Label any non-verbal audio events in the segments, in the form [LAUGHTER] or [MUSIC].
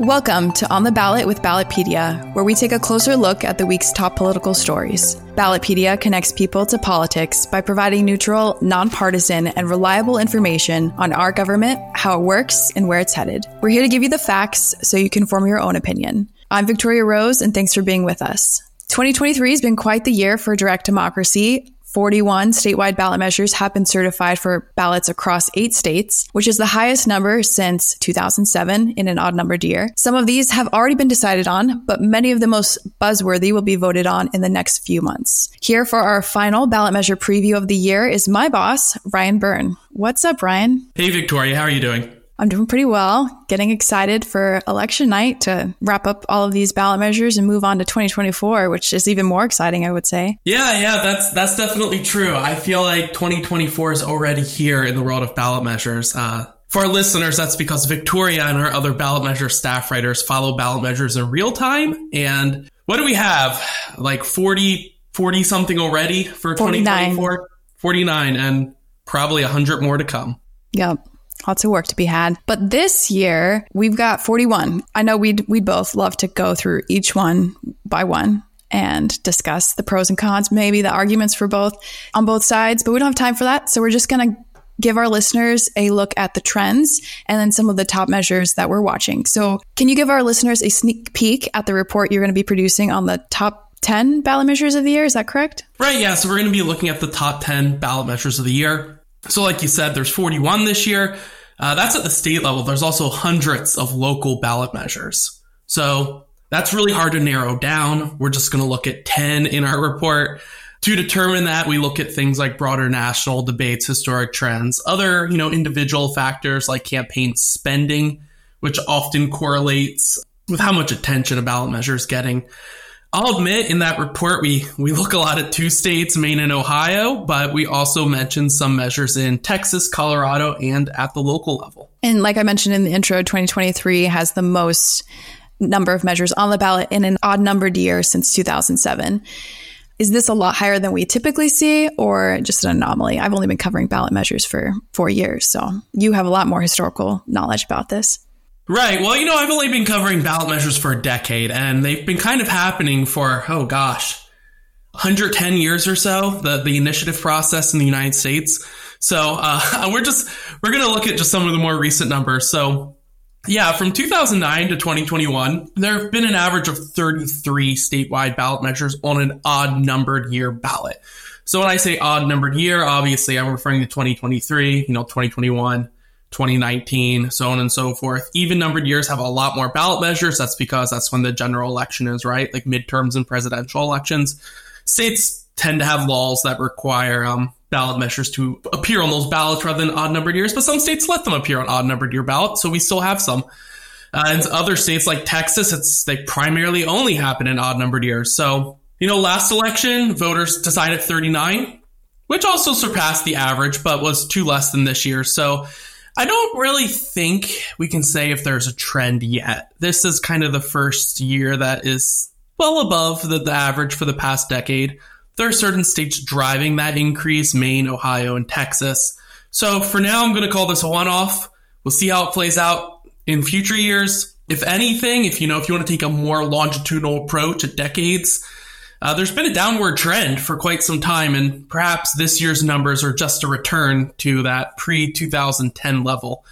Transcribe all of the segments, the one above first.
Welcome to On the Ballot with Ballotpedia, where we take a closer look at the week's top political stories. Ballotpedia connects people to politics by providing neutral, nonpartisan, and reliable information on our government, how it works, and where it's headed. We're here to give you the facts so you can form your own opinion. I'm Victoria Rose, and thanks for being with us. 2023 has been quite the year for direct democracy. 41 statewide ballot measures have been certified for ballots across eight states, which is the highest number since 2007 in an odd numbered year. Some of these have already been decided on, but many of the most buzzworthy will be voted on in the next few months. Here for our final ballot measure preview of the year is my boss, Ryan Byrne. What's up, Ryan? Hey, Victoria. How are you doing? I'm doing pretty well, getting excited for election night to wrap up all of these ballot measures and move on to 2024, which is even more exciting, I would say. Yeah, yeah, that's that's definitely true. I feel like 2024 is already here in the world of ballot measures. Uh, for our listeners, that's because Victoria and our other ballot measure staff writers follow ballot measures in real time. And what do we have? Like 40, 40 something already for 2024? 49 and probably 100 more to come. Yep. Lots of work to be had. But this year, we've got 41. I know we'd, we'd both love to go through each one by one and discuss the pros and cons, maybe the arguments for both on both sides, but we don't have time for that. So we're just going to give our listeners a look at the trends and then some of the top measures that we're watching. So, can you give our listeners a sneak peek at the report you're going to be producing on the top 10 ballot measures of the year? Is that correct? Right, yeah. So, we're going to be looking at the top 10 ballot measures of the year. So, like you said, there's 41 this year. Uh, that's at the state level. There's also hundreds of local ballot measures. So that's really hard to narrow down. We're just going to look at 10 in our report. To determine that, we look at things like broader national debates, historic trends, other, you know, individual factors like campaign spending, which often correlates with how much attention a ballot measure is getting. I'll admit in that report we we look a lot at two states, Maine and Ohio, but we also mentioned some measures in Texas, Colorado, and at the local level. And like I mentioned in the intro, 2023 has the most number of measures on the ballot in an odd numbered year since 2007. Is this a lot higher than we typically see or just an anomaly? I've only been covering ballot measures for 4 years, so you have a lot more historical knowledge about this. Right. Well, you know, I've only been covering ballot measures for a decade, and they've been kind of happening for, oh gosh, 110 years or so, the, the initiative process in the United States. So uh, [LAUGHS] we're just, we're going to look at just some of the more recent numbers. So yeah, from 2009 to 2021, there have been an average of 33 statewide ballot measures on an odd numbered year ballot. So when I say odd numbered year, obviously I'm referring to 2023, you know, 2021, 2019, so on and so forth. Even numbered years have a lot more ballot measures. That's because that's when the general election is, right? Like midterms and presidential elections. States tend to have laws that require um, ballot measures to appear on those ballots rather than odd numbered years, but some states let them appear on odd numbered year ballots, so we still have some. Uh, in other states like Texas, it's they primarily only happen in odd numbered years. So, you know, last election, voters decided 39, which also surpassed the average, but was two less than this year. So I don't really think we can say if there's a trend yet. This is kind of the first year that is well above the, the average for the past decade. There are certain states driving that increase Maine, Ohio, and Texas. So for now, I'm going to call this a one off. We'll see how it plays out in future years. If anything, if you know, if you want to take a more longitudinal approach at decades, uh, there's been a downward trend for quite some time, and perhaps this year's numbers are just a return to that pre 2010 level.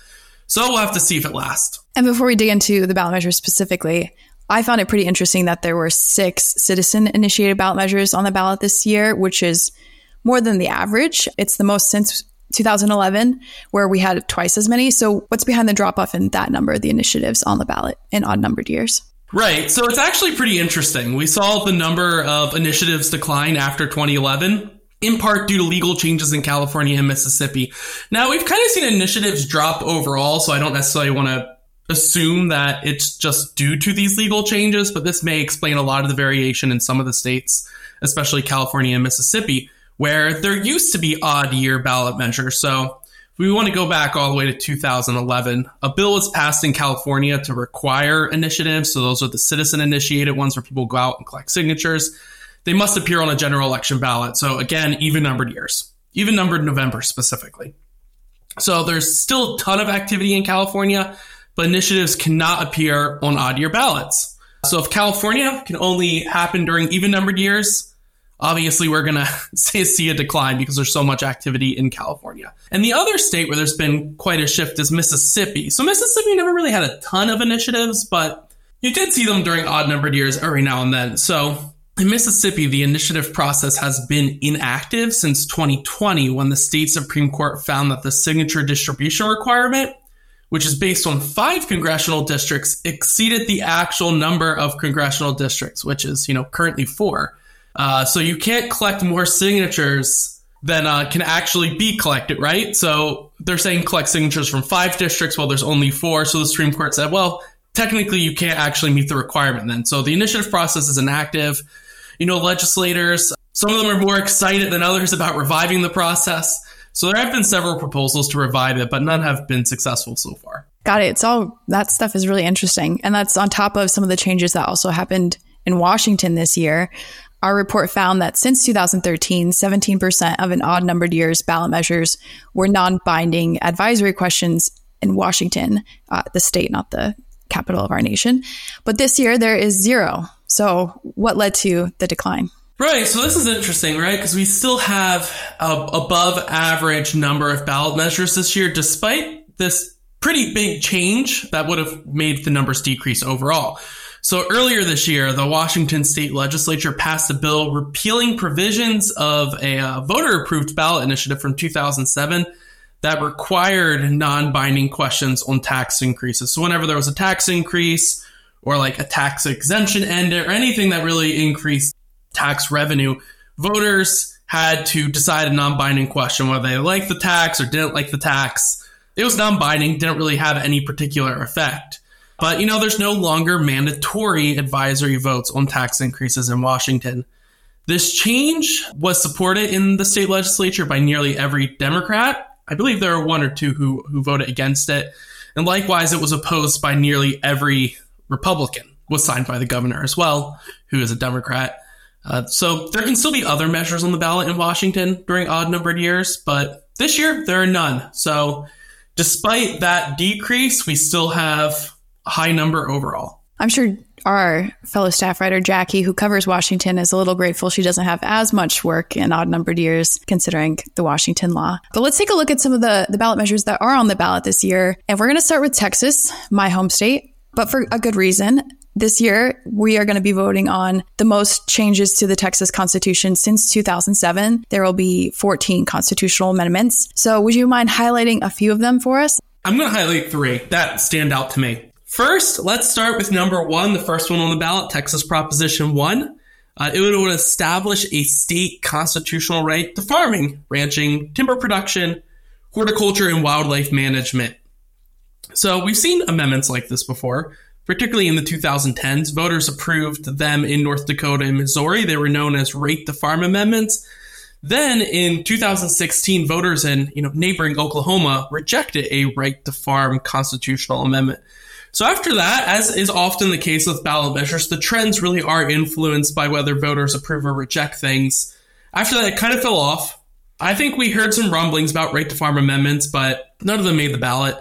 So we'll have to see if it lasts. And before we dig into the ballot measures specifically, I found it pretty interesting that there were six citizen initiated ballot measures on the ballot this year, which is more than the average. It's the most since 2011, where we had twice as many. So, what's behind the drop off in that number, of the initiatives on the ballot in odd numbered years? Right. So it's actually pretty interesting. We saw the number of initiatives decline after 2011 in part due to legal changes in California and Mississippi. Now, we've kind of seen initiatives drop overall, so I don't necessarily want to assume that it's just due to these legal changes, but this may explain a lot of the variation in some of the states, especially California and Mississippi, where there used to be odd year ballot measures. So we want to go back all the way to 2011. A bill was passed in California to require initiatives. So those are the citizen initiated ones where people go out and collect signatures. They must appear on a general election ballot. So again, even numbered years, even numbered November specifically. So there's still a ton of activity in California, but initiatives cannot appear on odd year ballots. So if California can only happen during even numbered years, obviously we're going [LAUGHS] to see a decline because there's so much activity in California. And the other state where there's been quite a shift is Mississippi. So Mississippi never really had a ton of initiatives, but you did see them during odd numbered years every now and then. So in Mississippi, the initiative process has been inactive since 2020 when the state Supreme Court found that the signature distribution requirement, which is based on five congressional districts, exceeded the actual number of congressional districts, which is, you know, currently four. Uh, so you can't collect more signatures than uh, can actually be collected, right? So they're saying collect signatures from five districts while there's only four. So the Supreme Court said, well, technically you can't actually meet the requirement then. So the initiative process is inactive you know, legislators. Some of them are more excited than others about reviving the process. So there have been several proposals to revive it, but none have been successful so far. Got it. It's all that stuff is really interesting. And that's on top of some of the changes that also happened in Washington this year. Our report found that since 2013, 17% of an odd numbered years ballot measures were non binding advisory questions in Washington, uh, the state, not the capital of our nation. But this year, there is zero. So, what led to the decline? Right. So this is interesting, right? Because we still have a above average number of ballot measures this year, despite this pretty big change that would have made the numbers decrease overall. So earlier this year, the Washington state legislature passed a bill repealing provisions of a uh, voter approved ballot initiative from 2007 that required non binding questions on tax increases. So whenever there was a tax increase, or like a tax exemption end or anything that really increased tax revenue, voters had to decide a non-binding question whether they liked the tax or didn't like the tax. It was non-binding, didn't really have any particular effect. But you know, there's no longer mandatory advisory votes on tax increases in Washington. This change was supported in the state legislature by nearly every Democrat. I believe there are one or two who, who voted against it. And likewise, it was opposed by nearly every Republican, was signed by the governor as well, who is a Democrat. Uh, so there can still be other measures on the ballot in Washington during odd numbered years, but this year there are none. So despite that decrease, we still have high number overall. I'm sure our fellow staff writer Jackie, who covers Washington, is a little grateful she doesn't have as much work in odd numbered years, considering the Washington law. But let's take a look at some of the, the ballot measures that are on the ballot this year. And we're going to start with Texas, my home state but for a good reason. This year, we are going to be voting on the most changes to the Texas Constitution since 2007. There will be 14 constitutional amendments. So, would you mind highlighting a few of them for us? I'm going to highlight three that stand out to me. First, let's start with number one, the first one on the ballot, Texas Proposition 1. Uh, it would establish a state constitutional right to farming, ranching, timber production, horticulture, and wildlife management. So we've seen amendments like this before, particularly in the 2010s. Voters approved them in North Dakota and Missouri. They were known as Right to Farm amendments. Then in 2016, voters in you know neighboring Oklahoma rejected a right to farm constitutional amendment. So after that, as is often the case with ballot measures, the trends really are influenced by whether voters approve or reject things. After that, it kind of fell off. I think we heard some rumblings about right to farm amendments, but none of them made the ballot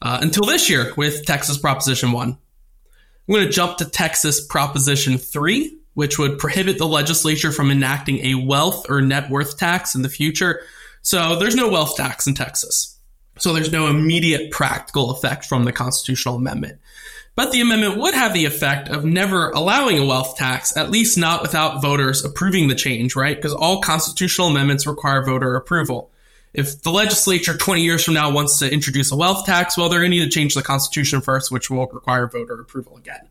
uh, until this year with Texas Proposition 1. I'm going to jump to Texas Proposition 3, which would prohibit the legislature from enacting a wealth or net worth tax in the future. So there's no wealth tax in Texas. So there's no immediate practical effect from the constitutional amendment. But the amendment would have the effect of never allowing a wealth tax, at least not without voters approving the change, right? Because all constitutional amendments require voter approval. If the legislature 20 years from now wants to introduce a wealth tax, well, they're going to need to change the Constitution first, which will require voter approval again.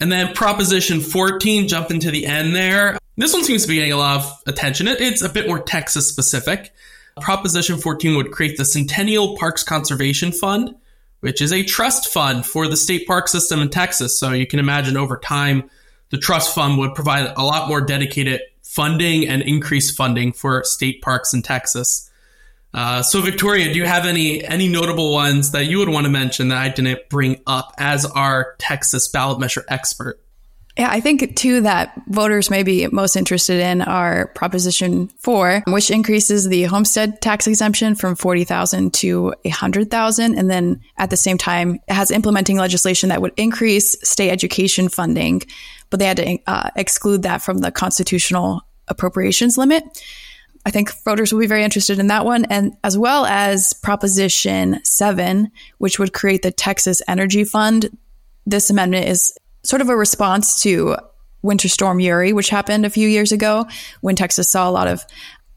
And then Proposition 14, jump into the end there. This one seems to be getting a lot of attention. It's a bit more Texas specific. Proposition 14 would create the Centennial Parks Conservation Fund, which is a trust fund for the state park system in Texas. So you can imagine over time, the trust fund would provide a lot more dedicated funding and increased funding for state parks in Texas. Uh, so, Victoria, do you have any any notable ones that you would want to mention that I didn't bring up as our Texas ballot measure expert? Yeah, I think two that voters may be most interested in are Proposition 4, which increases the homestead tax exemption from 40,000 to 100,000 and then at the same time it has implementing legislation that would increase state education funding, but they had to uh, exclude that from the constitutional appropriations limit. I think voters will be very interested in that one, and as well as Proposition 7, which would create the Texas Energy Fund. This amendment is sort of a response to Winter Storm Uri, which happened a few years ago when Texas saw a lot of,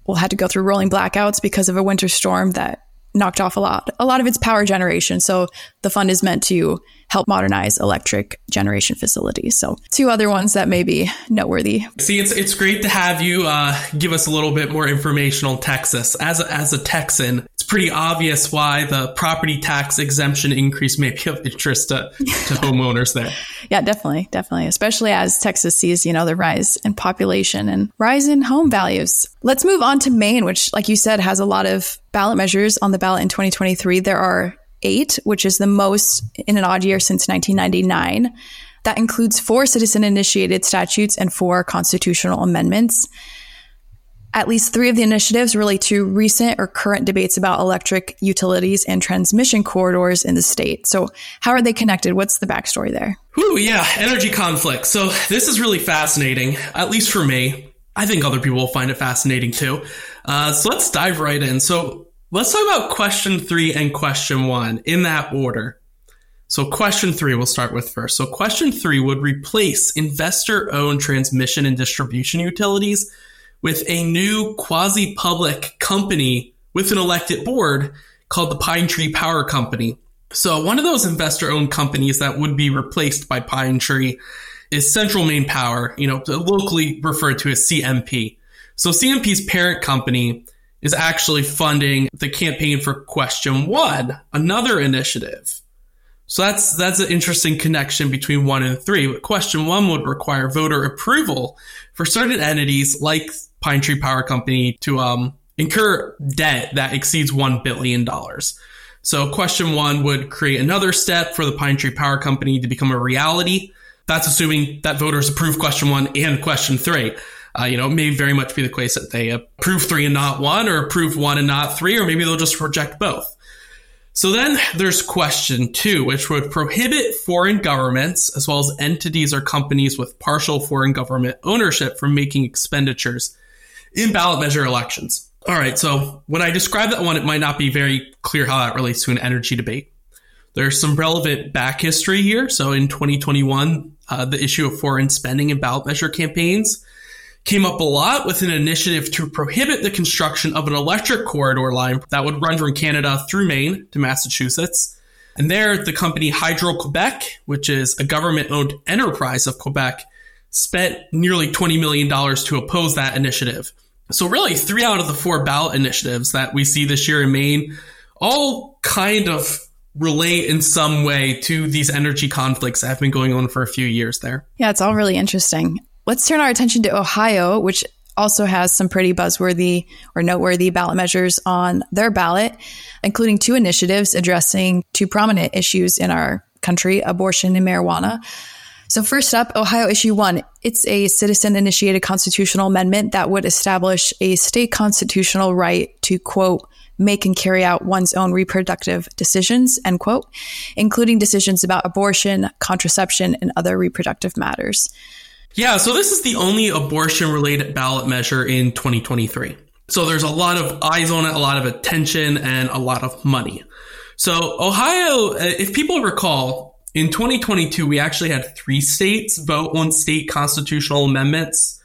well, had to go through rolling blackouts because of a winter storm that knocked off a lot, a lot of its power generation. So the fund is meant to help modernize electric generation facilities. So two other ones that may be noteworthy. See, it's it's great to have you uh, give us a little bit more information on Texas. As a, as a Texan, it's pretty obvious why the property tax exemption increase may be of interest to, to [LAUGHS] homeowners there. Yeah, definitely, definitely, especially as Texas sees you know the rise in population and rise in home values. Let's move on to Maine, which, like you said, has a lot of ballot measures on the ballot in 2023. There are eight, which is the most in an odd year since 1999. That includes four citizen initiated statutes and four constitutional amendments. At least three of the initiatives relate to recent or current debates about electric utilities and transmission corridors in the state. So, how are they connected? What's the backstory there? Ooh, yeah, energy conflict. So, this is really fascinating, at least for me. I think other people will find it fascinating too. Uh, so, let's dive right in. So, Let's talk about question three and question one in that order. So, question three we'll start with first. So, question three would replace investor owned transmission and distribution utilities with a new quasi public company with an elected board called the Pine Tree Power Company. So, one of those investor owned companies that would be replaced by Pine Tree is Central Maine Power, you know, locally referred to as CMP. So, CMP's parent company is actually funding the campaign for question one, another initiative. So that's that's an interesting connection between one and three. But Question one would require voter approval for certain entities like Pine Tree Power Company to um, incur debt that exceeds one billion dollars. So question one would create another step for the Pine Tree Power Company to become a reality. That's assuming that voters approve question one and question three. Uh, you know, it may very much be the case that they approve three and not one, or approve one and not three, or maybe they'll just reject both. So then there's question two, which would prohibit foreign governments, as well as entities or companies with partial foreign government ownership, from making expenditures in ballot measure elections. All right, so when I describe that one, it might not be very clear how that relates to an energy debate. There's some relevant back history here. So in 2021, uh, the issue of foreign spending in ballot measure campaigns came up a lot with an initiative to prohibit the construction of an electric corridor line that would run from Canada through Maine to Massachusetts. And there, the company Hydro Quebec, which is a government owned enterprise of Quebec, spent nearly $20 million to oppose that initiative. So, really, three out of the four ballot initiatives that we see this year in Maine all kind of relate in some way to these energy conflicts that have been going on for a few years there. Yeah, it's all really interesting. Let's turn our attention to Ohio, which also has some pretty buzzworthy or noteworthy ballot measures on their ballot, including two initiatives addressing two prominent issues in our country abortion and marijuana. So, first up, Ohio Issue 1. It's a citizen initiated constitutional amendment that would establish a state constitutional right to, quote, make and carry out one's own reproductive decisions, end quote, including decisions about abortion, contraception, and other reproductive matters. Yeah, so this is the only abortion related ballot measure in 2023. So there's a lot of eyes on it, a lot of attention, and a lot of money. So Ohio, uh, if people recall, in 2022, we actually had three states vote on state constitutional amendments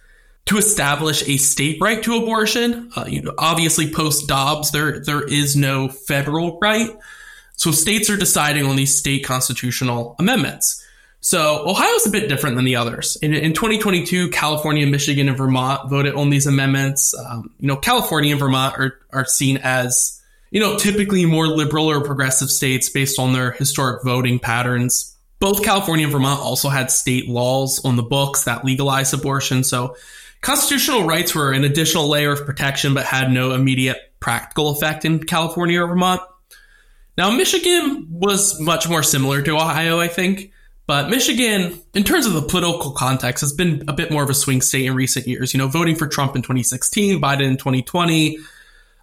to establish a state right to abortion. Uh, you know, obviously, post Dobbs, there there is no federal right, so states are deciding on these state constitutional amendments. So Ohio's a bit different than the others. In, in 2022, California, Michigan, and Vermont voted on these amendments. Um, you know, California and Vermont are, are seen as, you know, typically more liberal or progressive states based on their historic voting patterns. Both California and Vermont also had state laws on the books that legalized abortion. So constitutional rights were an additional layer of protection, but had no immediate practical effect in California or Vermont. Now, Michigan was much more similar to Ohio, I think But Michigan, in terms of the political context, has been a bit more of a swing state in recent years. You know, voting for Trump in 2016, Biden in 2020,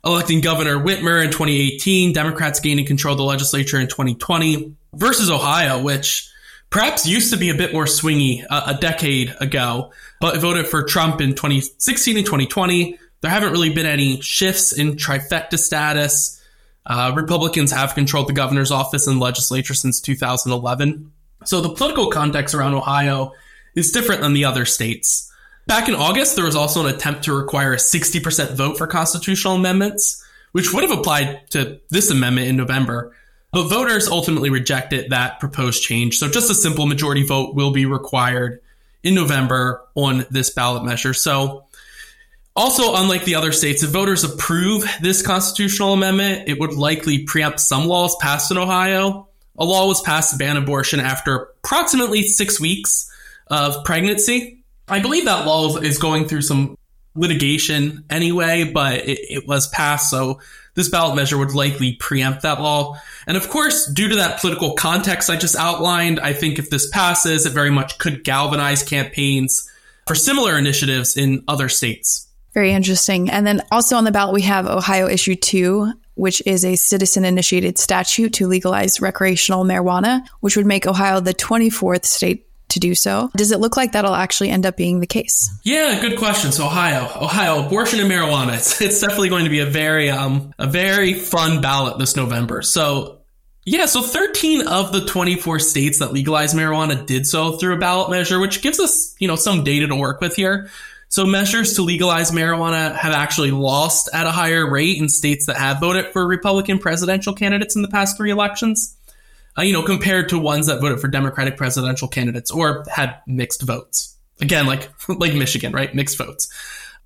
electing Governor Whitmer in 2018, Democrats gaining control of the legislature in 2020, versus Ohio, which perhaps used to be a bit more swingy uh, a decade ago, but voted for Trump in 2016 and 2020. There haven't really been any shifts in trifecta status. Uh, Republicans have controlled the governor's office and legislature since 2011. So the political context around Ohio is different than the other states. Back in August, there was also an attempt to require a 60% vote for constitutional amendments, which would have applied to this amendment in November. But voters ultimately rejected that proposed change. So just a simple majority vote will be required in November on this ballot measure. So also, unlike the other states, if voters approve this constitutional amendment, it would likely preempt some laws passed in Ohio a law was passed to ban abortion after approximately six weeks of pregnancy. I believe that law is going through some litigation anyway, but it, it, was passed, so this ballot measure would likely preempt that law. And of course, due to that political context I just outlined, I think if this passes, it very much could galvanize campaigns for similar initiatives in other states. Very interesting. And then also on the ballot, we have Ohio Issue 2, which is a citizen initiated statute to legalize recreational marijuana, which would make Ohio the 24th state to do so. Does it look like that'll actually end up being the case? Yeah, good question. So Ohio, Ohio, abortion and marijuana. It's, it's definitely going to be a very um a very fun ballot this November. So yeah, so 13 of the 24 states that legalize marijuana did so through a ballot measure, which gives us, you know, some data to work with here. So measures to legalize marijuana have actually lost at a higher rate in states that have voted for Republican presidential candidates in the past three elections. Uh, you know, compared to ones that voted for Democratic presidential candidates or had mixed votes. Again, like [LAUGHS] like Michigan, right? Mixed votes.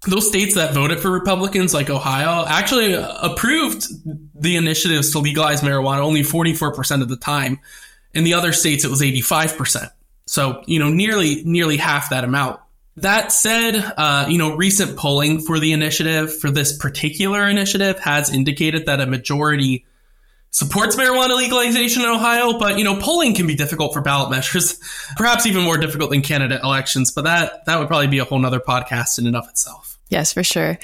Those states that voted for Republicans, like Ohio, actually approved the initiatives to legalize marijuana only 44% of the time. In the other states, it was 85%. So, you know, nearly nearly half that amount. That said, uh, you know, recent polling for the initiative, for this particular initiative, has indicated that a majority supports marijuana legalization in Ohio. But you know, polling can be difficult for ballot measures, [LAUGHS] perhaps even more difficult than candidate elections. But that that would probably be a whole nother podcast in and of itself. Yes, for sure.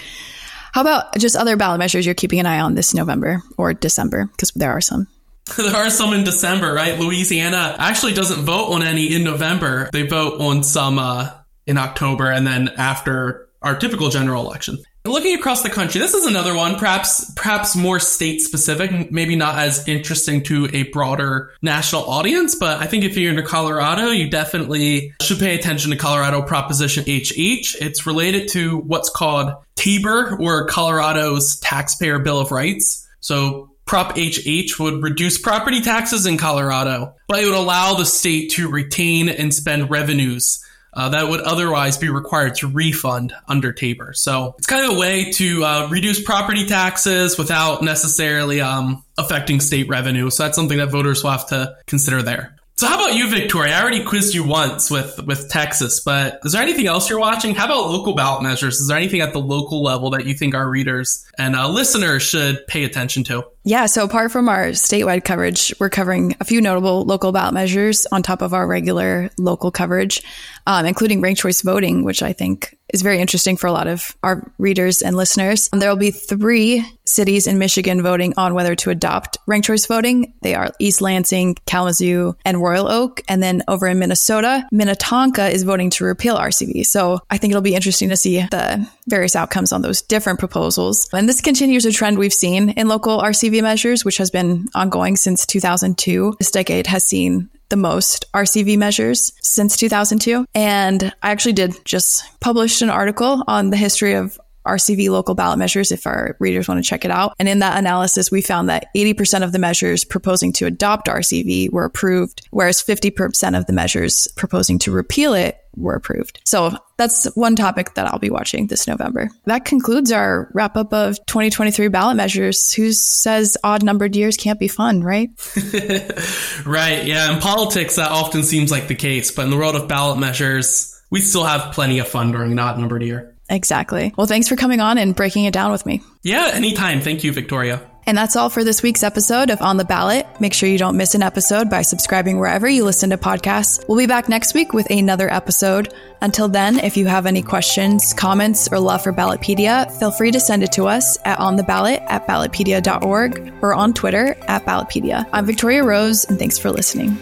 How about just other ballot measures you're keeping an eye on this November or December? Because there are some. [LAUGHS] there are some in December, right? Louisiana actually doesn't vote on any in November. They vote on some. Uh, in October and then after our typical general election. Looking across the country, this is another one, perhaps perhaps more state specific, maybe not as interesting to a broader national audience, but I think if you're in Colorado, you definitely should pay attention to Colorado Proposition HH. It's related to what's called TABOR or Colorado's Taxpayer Bill of Rights. So Prop HH would reduce property taxes in Colorado, but it would allow the state to retain and spend revenues uh, that would otherwise be required to refund under Tabor. So it's kind of a way to uh, reduce property taxes without necessarily um, affecting state revenue. So that's something that voters will have to consider there. So how about you, Victoria? I already quizzed you once with with Texas, but is there anything else you're watching? How about local ballot measures? Is there anything at the local level that you think our readers and uh, listeners should pay attention to? Yeah, so apart from our statewide coverage, we're covering a few notable local ballot measures on top of our regular local coverage, um, including ranked choice voting, which I think is very interesting for a lot of our readers and listeners. Um, there will be three cities in Michigan voting on whether to adopt ranked choice voting. They are East Lansing, Kalamazoo, and Royal Oak. And then over in Minnesota, Minnetonka is voting to repeal RCV. So I think it'll be interesting to see the various outcomes on those different proposals. And this continues a trend we've seen in local RCV measures, which has been ongoing since 2002. This decade has seen the most RCV measures since 2002. And I actually did just published an article on the history of RCV local ballot measures if our readers want to check it out. And in that analysis, we found that 80% of the measures proposing to adopt RCV were approved, whereas 50% of the measures proposing to repeal it were approved. So that's one topic that I'll be watching this November. That concludes our wrap up of 2023 ballot measures. Who says odd numbered years can't be fun, right? [LAUGHS] right. Yeah. In politics, that often seems like the case. But in the world of ballot measures, we still have plenty of fun during an odd numbered year. Exactly. Well, thanks for coming on and breaking it down with me. Yeah, anytime. Thank you, Victoria. And that's all for this week's episode of On the Ballot. Make sure you don't miss an episode by subscribing wherever you listen to podcasts. We'll be back next week with another episode. Until then, if you have any questions, comments, or love for Ballotpedia, feel free to send it to us at ontheballot at ballotpedia.org or on Twitter at Ballotpedia. I'm Victoria Rose, and thanks for listening.